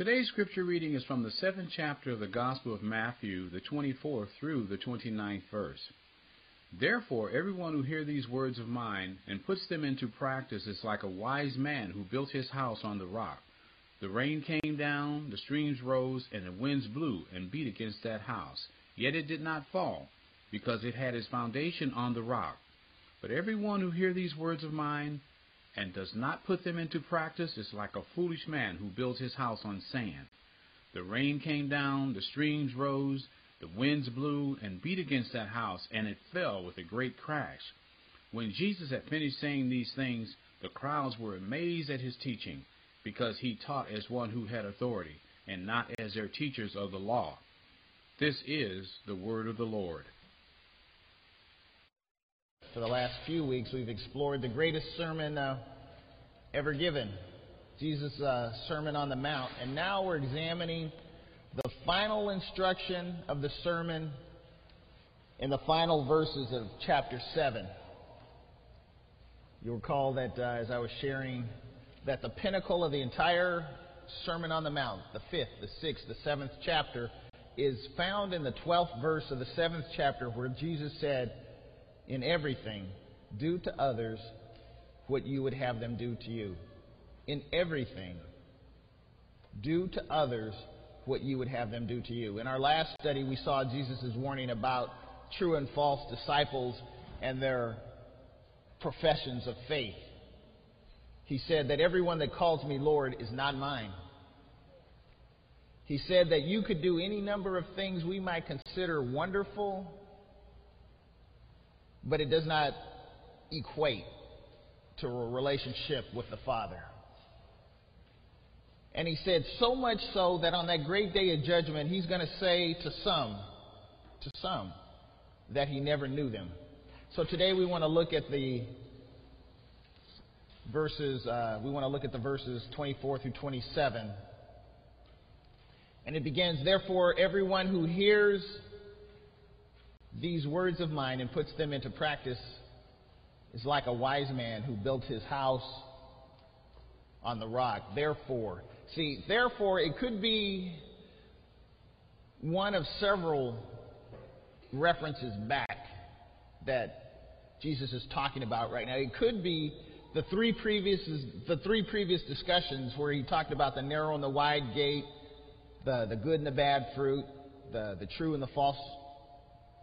Today's scripture reading is from the seventh chapter of the Gospel of Matthew, the 24th through the 29th verse. Therefore, everyone who hears these words of mine and puts them into practice is like a wise man who built his house on the rock. The rain came down, the streams rose, and the winds blew and beat against that house. Yet it did not fall, because it had its foundation on the rock. But everyone who hears these words of mine and does not put them into practice is like a foolish man who builds his house on sand. The rain came down, the streams rose, the winds blew and beat against that house, and it fell with a great crash. When Jesus had finished saying these things, the crowds were amazed at his teaching, because he taught as one who had authority, and not as their teachers of the law. This is the word of the Lord. For the last few weeks, we've explored the greatest sermon uh, ever given Jesus' uh, Sermon on the Mount. And now we're examining the final instruction of the sermon in the final verses of chapter 7. You'll recall that uh, as I was sharing, that the pinnacle of the entire Sermon on the Mount, the fifth, the sixth, the seventh chapter, is found in the 12th verse of the seventh chapter where Jesus said, in everything, do to others what you would have them do to you. In everything, do to others what you would have them do to you. In our last study, we saw Jesus' warning about true and false disciples and their professions of faith. He said that everyone that calls me Lord is not mine. He said that you could do any number of things we might consider wonderful but it does not equate to a relationship with the Father. And he said, so much so that on that great day of judgment, he's going to say to some, to some, that he never knew them. So today we want to look at the verses, uh, we want to look at the verses 24 through 27. And it begins, Therefore, everyone who hears these words of mine and puts them into practice is like a wise man who built his house on the rock. Therefore, see, therefore, it could be one of several references back that Jesus is talking about right now. It could be the three previous the three previous discussions where he talked about the narrow and the wide gate, the, the good and the bad fruit, the, the true and the false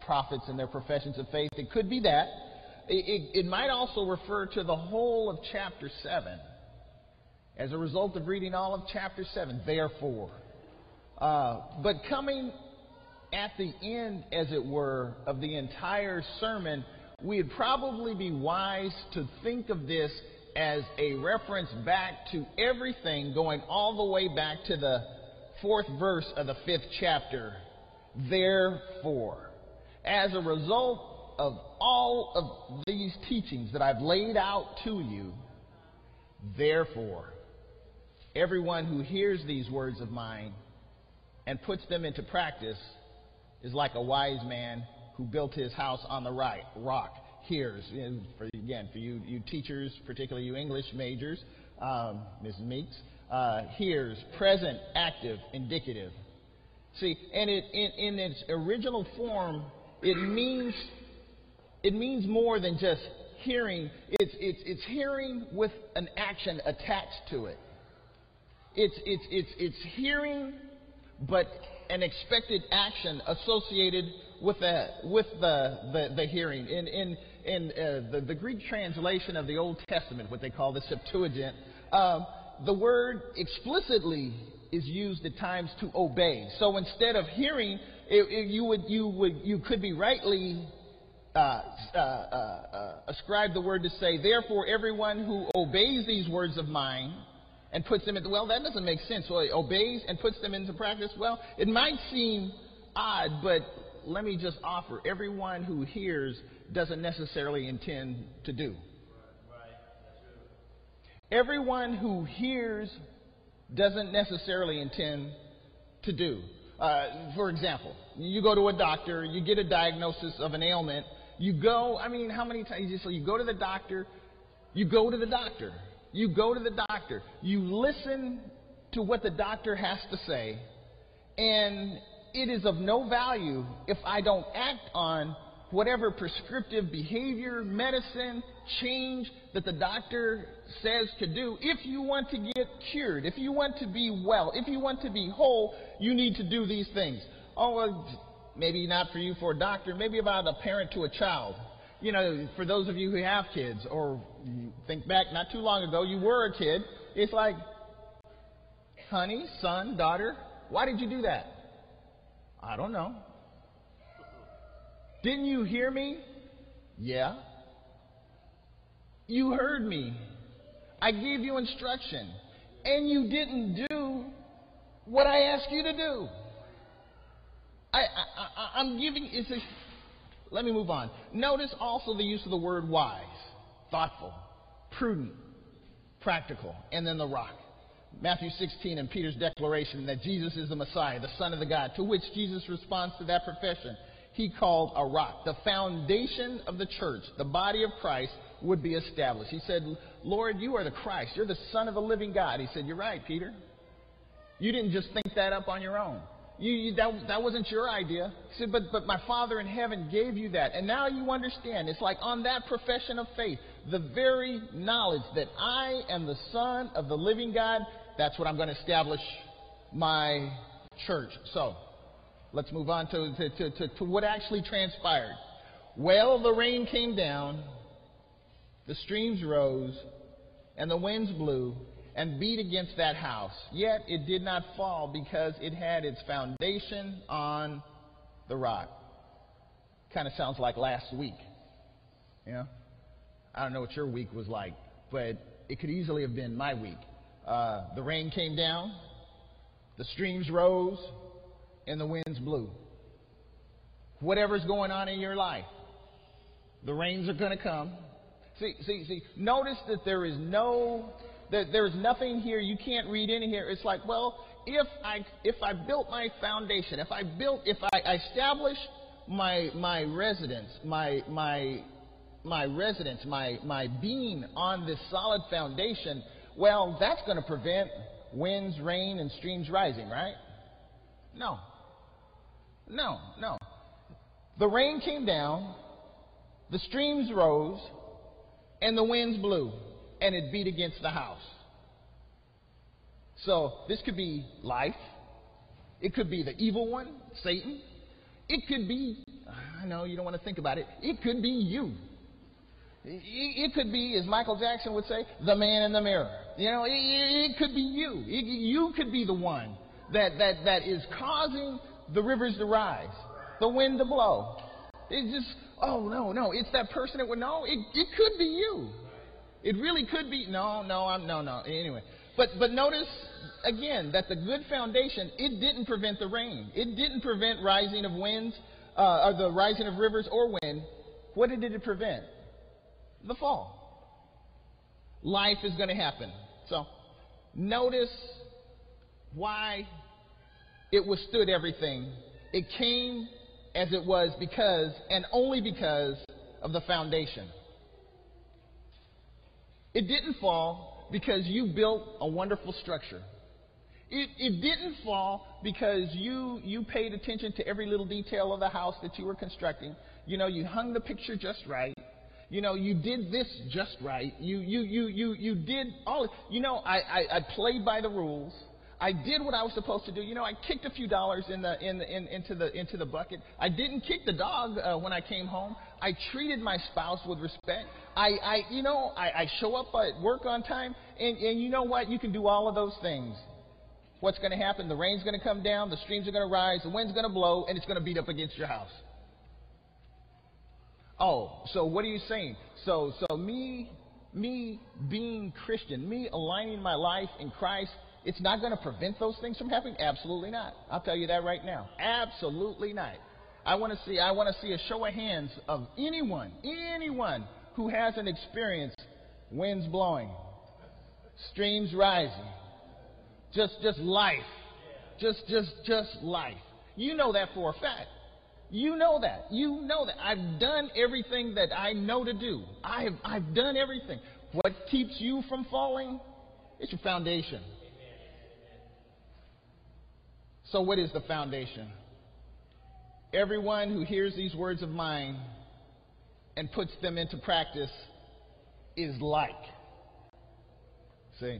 prophets and their professions of faith. It could be that. It, it, it might also refer to the whole of chapter 7 as a result of reading all of chapter 7, therefore. Uh, but coming at the end, as it were, of the entire sermon, we'd probably be wise to think of this as a reference back to everything going all the way back to the fourth verse of the fifth chapter. Therefore as a result of all of these teachings that I've laid out to you, therefore, everyone who hears these words of mine and puts them into practice is like a wise man who built his house on the right rock. Hears, for, again, for you, you teachers, particularly you English majors, um, Mrs. Meeks, uh, hears, present, active, indicative. See, and it, in, in its original form, it means it means more than just hearing. It's, it's, it's hearing with an action attached to it. It's, it's, it's, it's hearing, but an expected action associated with, the, with the, the, the hearing. In, in, in uh, the, the Greek translation of the Old Testament, what they call the Septuagint, uh, the word explicitly is used at times to obey. So instead of hearing, it, it, you, would, you, would, you could be rightly uh, uh, uh, ascribe the word to say, therefore, everyone who obeys these words of mine and puts them into, well, that doesn't make sense. Well, obeys and puts them into practice. Well, it might seem odd, but let me just offer everyone who hears doesn't necessarily intend to do. Everyone who hears doesn't necessarily intend to do. Uh, for example, you go to a doctor, you get a diagnosis of an ailment, you go, I mean, how many times you, so you go to the doctor, you go to the doctor, you go to the doctor, you listen to what the doctor has to say, and it is of no value if I don't act on whatever prescriptive behavior, medicine, change that the doctor says to do. If you want to get cured, if you want to be well, if you want to be whole, you need to do these things. Oh, well, maybe not for you for a doctor, maybe about a parent to a child. You know, for those of you who have kids, or think back not too long ago, you were a kid. It's like, honey, son, daughter, why did you do that? I don't know. Didn't you hear me? Yeah. You heard me. I gave you instruction. And you didn't do what I asked you to do. I, I, am giving, it's a, let me move on. Notice also the use of the word wise, thoughtful, prudent, practical, and then the rock. Matthew 16 and Peter's declaration that Jesus is the Messiah, the Son of the God, to which Jesus responds to that profession. He called a rock. The foundation of the church, the body of Christ, would be established. He said, Lord, you are the Christ. You're the Son of the living God. He said, You're right, Peter. You didn't just think that up on your own. You, you, that, that wasn't your idea. He said, but, but my Father in heaven gave you that. And now you understand. It's like on that profession of faith, the very knowledge that I am the Son of the living God, that's what I'm going to establish my church. So, let's move on to, to, to, to, what actually transpired. Well, the rain came down, the streams rose, and the winds blew and beat against that house. Yet it did not fall because it had its foundation on the rock. Kind of sounds like last week. Yeah? I don't know what your week was like, but it could easily have been my week. Uh, the rain came down, the streams rose, and the winds blew. Whatever's going on in your life, the rains are going to come. See, see, see. Notice that there is no, that there's nothing here. You can't read in here. It's like, well, if I if I built my foundation, if I built, if I, I established my my residence, my my my residence, my my being on this solid foundation, well, that's going to prevent winds, rain, and streams rising, right? No. No, no. The rain came down, the streams rose, and the winds blew, and it beat against the house. So this could be life. It could be the evil one, Satan. It could be, I know you don't want to think about it, it could be you. It could be, as Michael Jackson would say, the man in the mirror. You know, it, could be you. You could be the one that, that, that is causing the rivers to rise, the wind to blow. It's just, oh, no, no. It's that person that would know. It, it could be you. It really could be. No, no, I'm, no, no. Anyway. But, but notice, again, that the good foundation, it didn't prevent the rain. It didn't prevent rising of winds, uh, or the rising of rivers or wind. What did it prevent? the fall. Life is going to happen. So, notice why it withstood everything. It came as it was because, and only because, of the foundation. It didn't fall because you built a wonderful structure. It, it didn't fall because you, you paid attention to every little detail of the house that you were constructing. You know, you hung the picture just right you know, you did this just right. You, you, you, you, you did all, you know, I, I, I played by the rules. I did what I was supposed to do. You know, I kicked a few dollars in the, in the, in, into, the, into the bucket. I didn't kick the dog uh, when I came home. I treated my spouse with respect. I, I you know, I, I show up at work on time. And, and you know what? You can do all of those things. What's going to happen? The rain's going to come down, the streams are going to rise, the wind's going to blow, and it's going to beat up against your house. Oh, so what are you saying? So, so me, me being Christian, me aligning my life in Christ, it's not going to prevent those things from happening? Absolutely not. I'll tell you that right now. Absolutely not. I want to see, I want to see a show of hands of anyone, anyone who hasn't experienced winds blowing, streams rising, just, just life, just, just, just life. You know that for a fact. You know that. You know that. I've done everything that I know to do. I've, I've done everything. What keeps you from falling? It's your foundation. So, what is the foundation? Everyone who hears these words of mine and puts them into practice is like. See?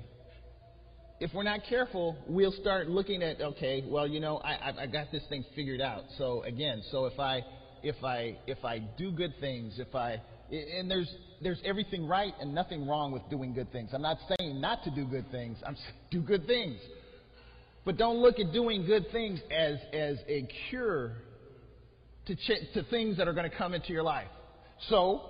If we're not careful, we'll start looking at, okay, well, you know, I, I, I got this thing figured out. So again, so if I, if I, if I do good things, if I, and there's, there's everything right and nothing wrong with doing good things. I'm not saying not to do good things. I'm saying do good things. But don't look at doing good things as, as a cure to, ch- to things that are going to come into your life. So,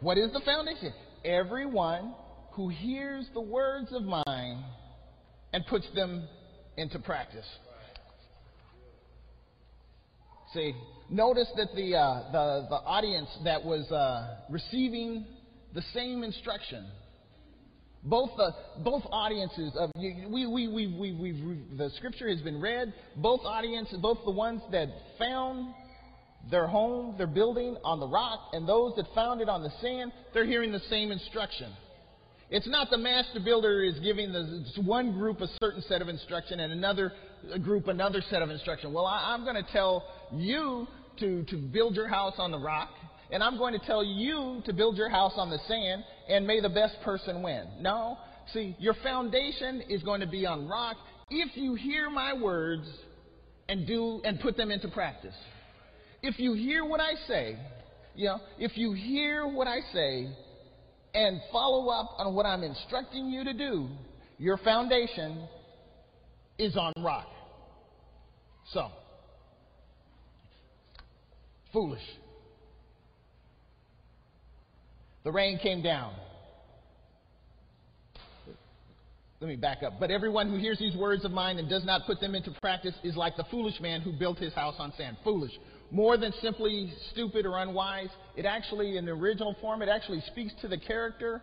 what is the foundation? Everyone who hears the words of mine and puts them into practice. See, notice that the, uh, the, the audience that was uh, receiving the same instruction, both the both audiences of we, we, we, we, we, the scripture has been read. Both audiences, both the ones that found their home, their building on the rock, and those that found it on the sand, they're hearing the same instruction. It's not the master builder is giving the one group a certain set of instruction and another group another set of instruction. Well, I, am going to tell you to, to build your house on the rock, and I'm going to tell you to build your house on the sand, and may the best person win. No. See, your foundation is going to be on rock if you hear my words and do and put them into practice. If you hear what I say, you know, if you hear what I say and follow up on what I'm instructing you to do, your foundation is on rock. So, foolish. The rain came down. Let me back up. But everyone who hears these words of mine and does not put them into practice is like the foolish man who built his house on sand. Foolish more than simply stupid or unwise. It actually, in the original form, it actually speaks to the character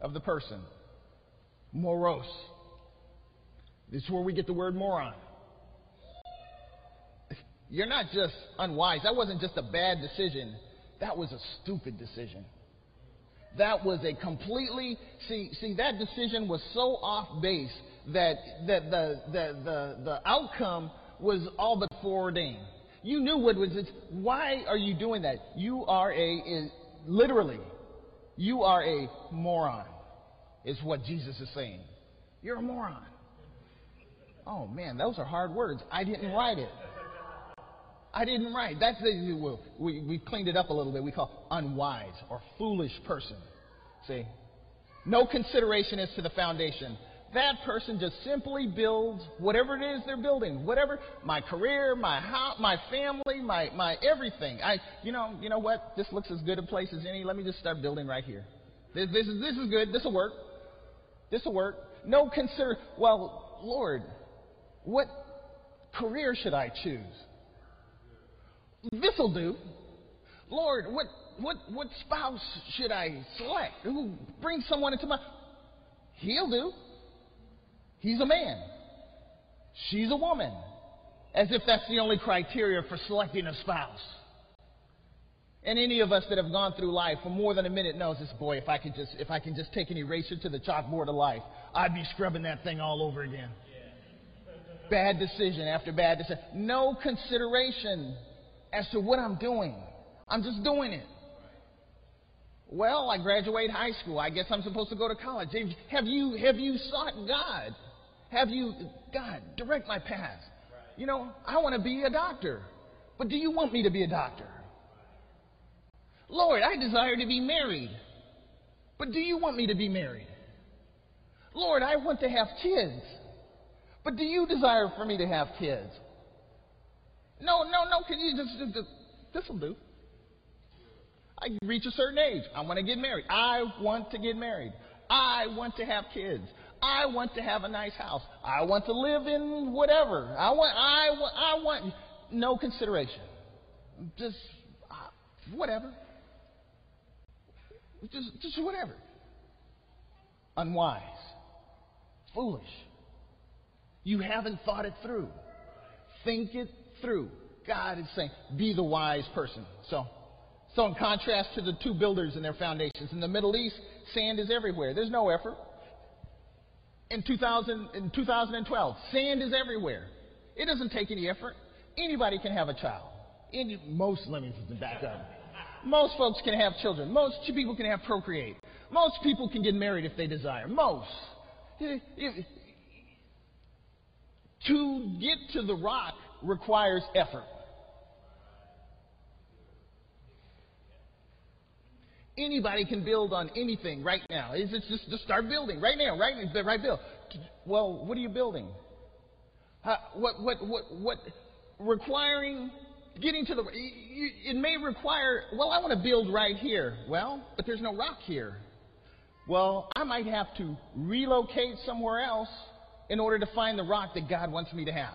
of the person. Moros. This is where we get the word moron. You're not just unwise. That wasn't just a bad decision. That was a stupid decision. That was a completely see see that decision was so off base that that the the the, the outcome was all but foreordained. You knew what was it. Why are you doing that? You are a, literally, you are a moron, is what Jesus is saying. You're a moron. Oh man, those are hard words. I didn't write it. I didn't write. That's the, we, we cleaned it up a little bit. We call unwise or foolish person. See? No consideration as to the foundation that person just simply builds whatever it is they're building, whatever my career, my house, my family, my, my everything. I, you know, you know what? This looks as good a place as any. Let me just start building right here. This, this is this is good. This will work. This will work. No consider. Well, Lord, what career should I choose? This will do. Lord, what what what spouse should I select? Who brings someone into my? He'll do. He's a man. She's a woman. As if that's the only criteria for selecting a spouse. And any of us that have gone through life for more than a minute knows this boy, if I could just if I can just take an eraser to the chalkboard of life, I'd be scrubbing that thing all over again. Bad decision after bad decision. No consideration as to what I'm doing. I'm just doing it. Well, I graduate high school. I guess I'm supposed to go to college. Have you have you sought God? Have you, God, direct my path? You know, I want to be a doctor, but do you want me to be a doctor? Lord, I desire to be married, but do you want me to be married? Lord, I want to have kids, but do you desire for me to have kids? No, no, no, can you just, just this will do. I reach a certain age. I want to get married. I want to get married. I want to have kids. I want to have a nice house. I want to live in whatever. I want, I want, I want no consideration. Just uh, whatever. Just, just whatever. Unwise. Foolish. You haven't thought it through. Think it through. God is saying, be the wise person. So, so in contrast to the two builders and their foundations, in the Middle East, sand is everywhere. There's no effort in, 2000, in 2012. Sand is everywhere. It doesn't take any effort. Anybody can have a child. Any, most, let me back up. Most folks can have children. Most people can have procreate. Most people can get married if they desire. Most. To get to the rock requires effort. Anybody can build on anything right now. It's just, just start building right now, right, right, Bill. Well, what are you building? How, what, what, what, what, requiring getting to the, it may require, well, I want to build right here. Well, but there's no rock here. Well, I might have to relocate somewhere else in order to find the rock that God wants me to have.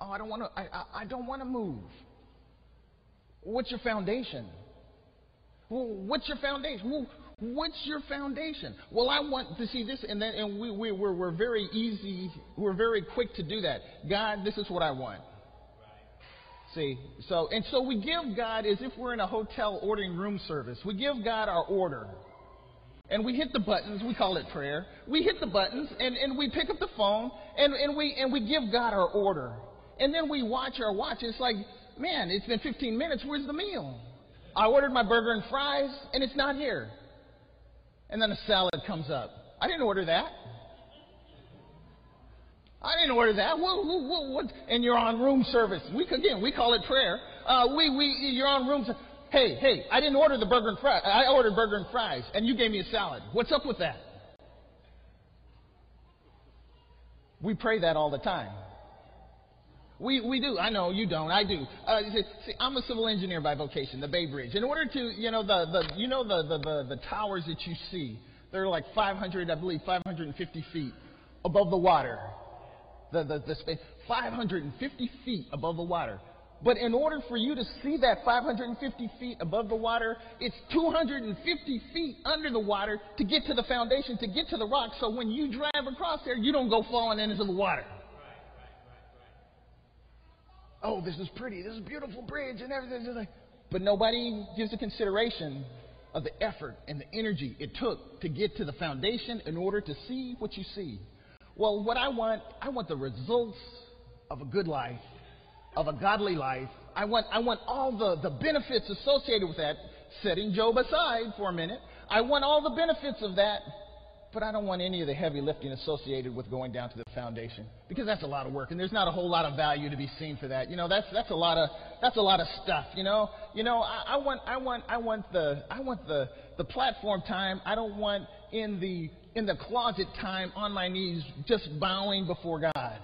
Oh, I don't want to, I, I, I don't want to move. What's your foundation? Well, what's your foundation? Well, what's your foundation? Well, I want to see this, and then and we, we we're, we're very easy, we're very quick to do that. God, this is what I want. See, so and so we give God as if we're in a hotel ordering room service. We give God our order. And we hit the buttons, we call it prayer. We hit the buttons and, and we pick up the phone and, and we and we give God our order. And then we watch our watch. and It's like man, it's been 15 minutes. Where's the meal? I ordered my burger and fries, and it's not here. And then a salad comes up. I didn't order that. I didn't order that. What, what, what, and you're on room service. We again, we call it prayer. Uh, we, we, you're on room. Hey, hey, I didn't order the burger and fries. I ordered burger and fries, and you gave me a salad. What's up with that? We pray that all the time. We, we do. I know you don't. I do. Uh, see, I'm a civil engineer by vocation, the Bay Bridge. In order to, you know, the, the, you know the, the, the, the towers that you see, they're like 500, I believe, 550 feet above the water. The, the, the space, 550 feet above the water. But in order for you to see that 550 feet above the water, it's 250 feet under the water to get to the foundation, to get to the rock. So when you drive across there, you don't go falling into the water oh, this is pretty, this is a beautiful bridge and everything. But nobody gives a consideration of the effort and the energy it took to get to the foundation in order to see what you see. Well, what I want, I want the results of a good life, of a godly life. I want, I want all the, the benefits associated with that, setting Job aside for a minute. I want all the benefits of that but I don't want any of the heavy lifting associated with going down to the foundation because that's a lot of work and there's not a whole lot of value to be seen for that. You know, that's that's a lot of that's a lot of stuff. You know, you know, I, I want I want I want the I want the the platform time. I don't want in the in the closet time on my knees just bowing before God.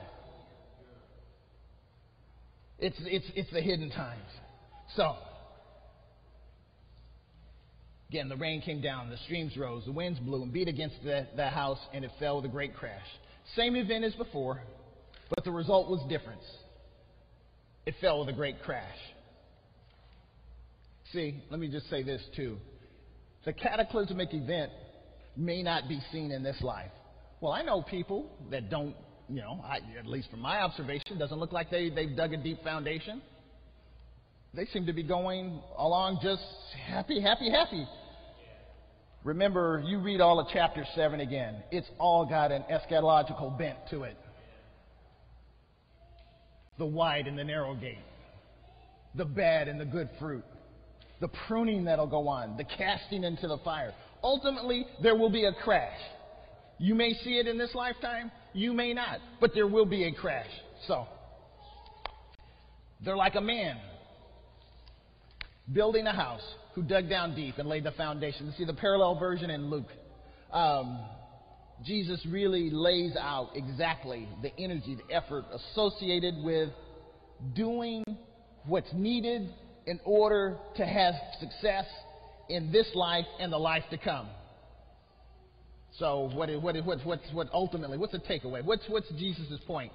It's it's it's the hidden times. So Again, the rain came down, the streams rose, the winds blew and beat against the, the house, and it fell with a great crash. Same event as before, but the result was different. It fell with a great crash. See, let me just say this too. The cataclysmic event may not be seen in this life. Well, I know people that don't, you know, I, at least from my observation, doesn't look like they, they've dug a deep foundation. They seem to be going along just happy, happy, happy. Remember, you read all of chapter 7 again. It's all got an eschatological bent to it. The wide and the narrow gate, the bad and the good fruit, the pruning that'll go on, the casting into the fire. Ultimately, there will be a crash. You may see it in this lifetime, you may not, but there will be a crash. So, they're like a man building a house who dug down deep and laid the foundation. See the parallel version in Luke. Um, Jesus really lays out exactly the energy, the effort associated with doing what's needed in order to have success in this life and the life to come. So, what, what, what, what's, what ultimately, what's the takeaway? What's, what's Jesus' point?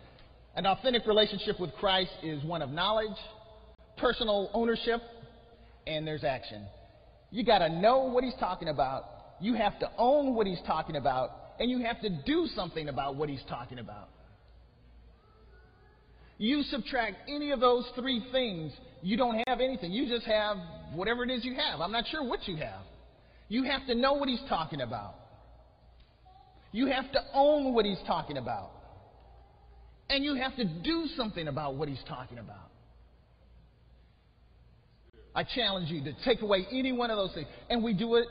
An authentic relationship with Christ is one of knowledge, personal ownership, and there's action. You got to know what he's talking about. You have to own what he's talking about, and you have to do something about what he's talking about. You subtract any of those three things, you don't have anything. You just have whatever it is you have. I'm not sure what you have. You have to know what he's talking about. You have to own what he's talking about. And you have to do something about what he's talking about. I challenge you to take away any one of those things. And we do it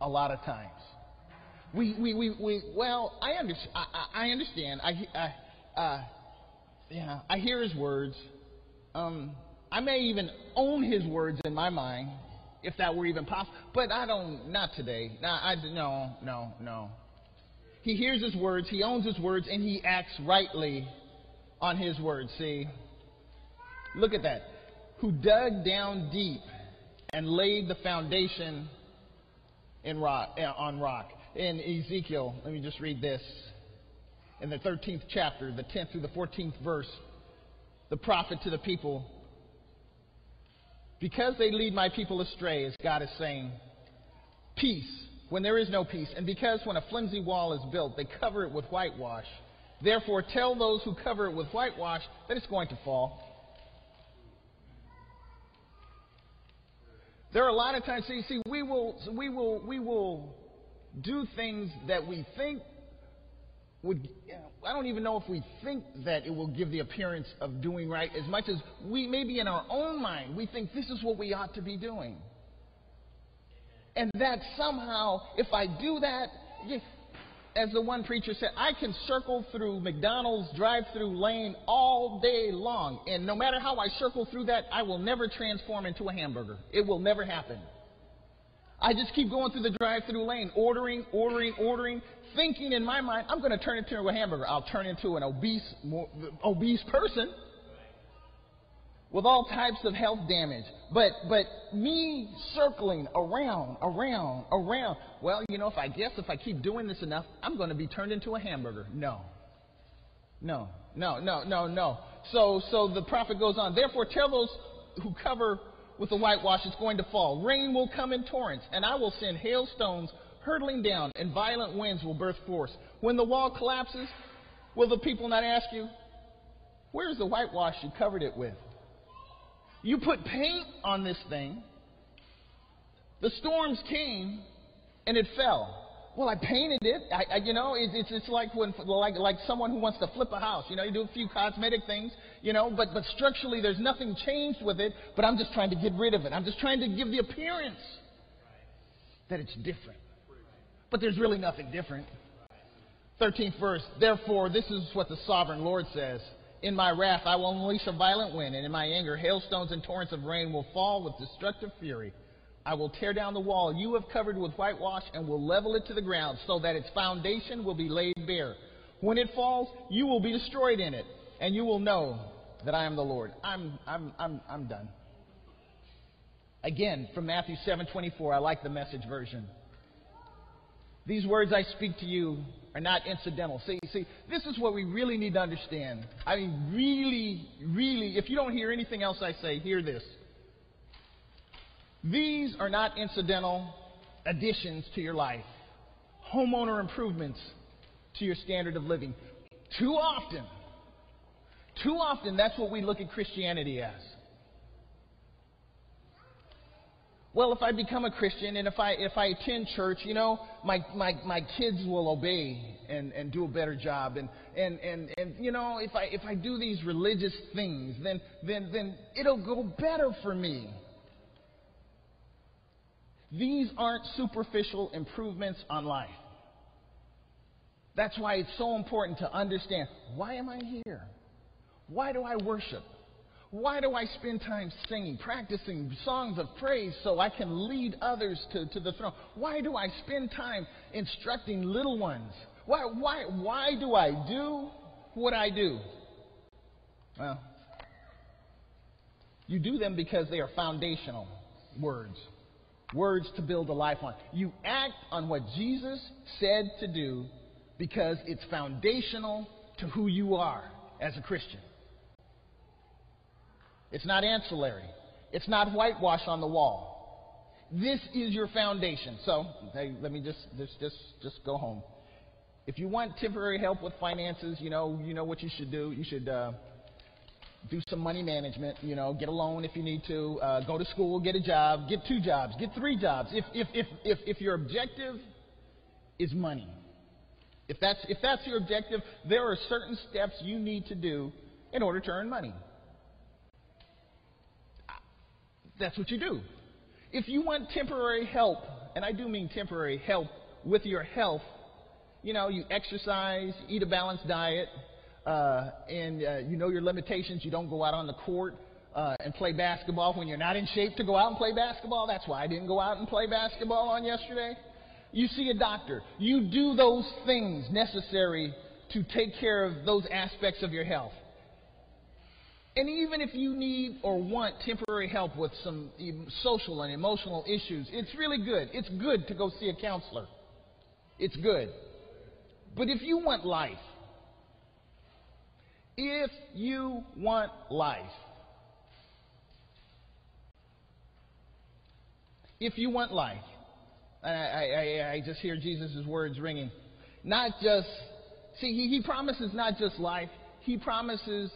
a lot of times. We, we, we, we well, I, under, I, I understand. I, I, uh, yeah, I hear his words. Um, I may even own his words in my mind, if that were even possible. But I don't, not today. No, I, no, no, no. He hears his words, he owns his words, and he acts rightly on his words. See? Look at that. Who dug down deep and laid the foundation rock, uh, on rock. In Ezekiel, let me just read this. In the 13th chapter, the 10th through the 14th verse, the prophet to the people because they lead my people astray, as God is saying, peace when there is no peace, and because when a flimsy wall is built, they cover it with whitewash. Therefore, tell those who cover it with whitewash that it's going to fall. There are a lot of times, see, see, we will, we will, we will do things that we think would, I don't even know if we think that it will give the appearance of doing right as much as we, maybe in our own mind, we think this is what we ought to be doing. And that somehow, if I do that, as the one preacher said, I can circle through McDonald's drive through lane all day long. And no matter how I circle through that, I will never transform into a hamburger. It will never happen. I just keep going through the drive through lane, ordering, ordering, ordering, thinking in my mind, I'm going to turn into a hamburger. I'll turn into an obese, more, obese person with all types of health damage. But, but me circling around, around, around, well, you know, if I guess if I keep doing this enough, I'm going to be turned into a hamburger. No. No, no, no, no, no. So, so the prophet goes on, therefore tell those who cover with the whitewash it's going to fall. Rain will come in torrents, and I will send hailstones hurtling down, and violent winds will burst forth. When the wall collapses, will the people not ask you, Where's the whitewash you covered it with? You put paint on this thing. The storms came, and it fell. Well, I painted it. I, I, you know, it, it's it's like when like like someone who wants to flip a house. You know, you do a few cosmetic things. You know, but but structurally, there's nothing changed with it. But I'm just trying to get rid of it. I'm just trying to give the appearance that it's different but there's really nothing different. 13th verse, therefore, this is what the sovereign Lord says. In my wrath I will unleash a violent wind, and in my anger hailstones and torrents of rain will fall with destructive fury. I will tear down the wall you have covered with whitewash and will level it to the ground, so that its foundation will be laid bare. When it falls, you will be destroyed in it, and you will know that I am the Lord. I'm, I'm, I'm, I'm done. Again, from Matthew 7:24, I like the message version. These words I speak to you are not incidental. See, see, this is what we really need to understand. I mean, really, really, if you don't hear anything else I say, hear this. These are not incidental additions to your life, homeowner improvements to your standard of living. Too often, too often, that's what we look at Christianity as. Well, if I become a Christian and if I if I attend church, you know, my my, my kids will obey and, and do a better job. And, and, and, and you know, if I if I do these religious things, then then then it'll go better for me. These aren't superficial improvements on life. That's why it's so important to understand why am I here? Why do I worship? Why do I spend time singing, practicing songs of praise so I can lead others to, to the throne? Why do I spend time instructing little ones? Why, why, why do I do what I do? Well, you do them because they are foundational words, words to build a life on. You act on what Jesus said to do because it's foundational to who you are as a Christian. It's not ancillary. It's not whitewash on the wall. This is your foundation. So, hey, let me just, just, just, just go home. If you want temporary help with finances, you know, you know what you should do. You should uh, do some money management. You know, get a loan if you need to. Uh, go to school, get a job, get two jobs, get three jobs. If, if, if, if, if your objective is money, If that's, if that's your objective, there are certain steps you need to do in order to earn money. That's what you do. If you want temporary help, and I do mean temporary help with your health, you know, you exercise, eat a balanced diet, uh, and uh, you know your limitations. You don't go out on the court uh, and play basketball when you're not in shape to go out and play basketball. That's why I didn't go out and play basketball on yesterday. You see a doctor. You do those things necessary to take care of those aspects of your health. And even if you need or want temporary help with some social and emotional issues, it's really good. It's good to go see a counselor. It's good. But if you want life, if you want life, if you want life, I, I, I just hear Jesus' words ringing. Not just, see, he, he promises not just life, he promises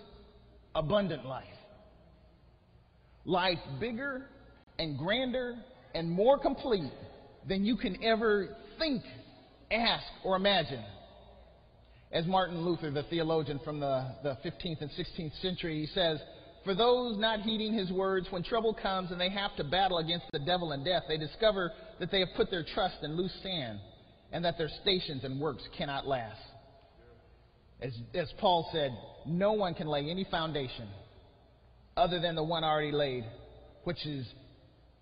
abundant life. Life bigger and grander and more complete than you can ever think, ask, or imagine. As Martin Luther, the theologian from the, the 15th and 16th century, he says, For those not heeding his words, when trouble comes and they have to battle against the devil and death, they discover that they have put their trust in loose sand and that their stations and works cannot last. As, as Paul said, no one can lay any foundation other than the one already laid, which is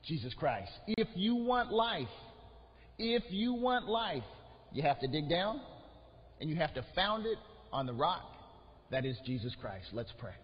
Jesus Christ. If you want life, if you want life, you have to dig down and you have to found it on the rock that is Jesus Christ. Let's pray.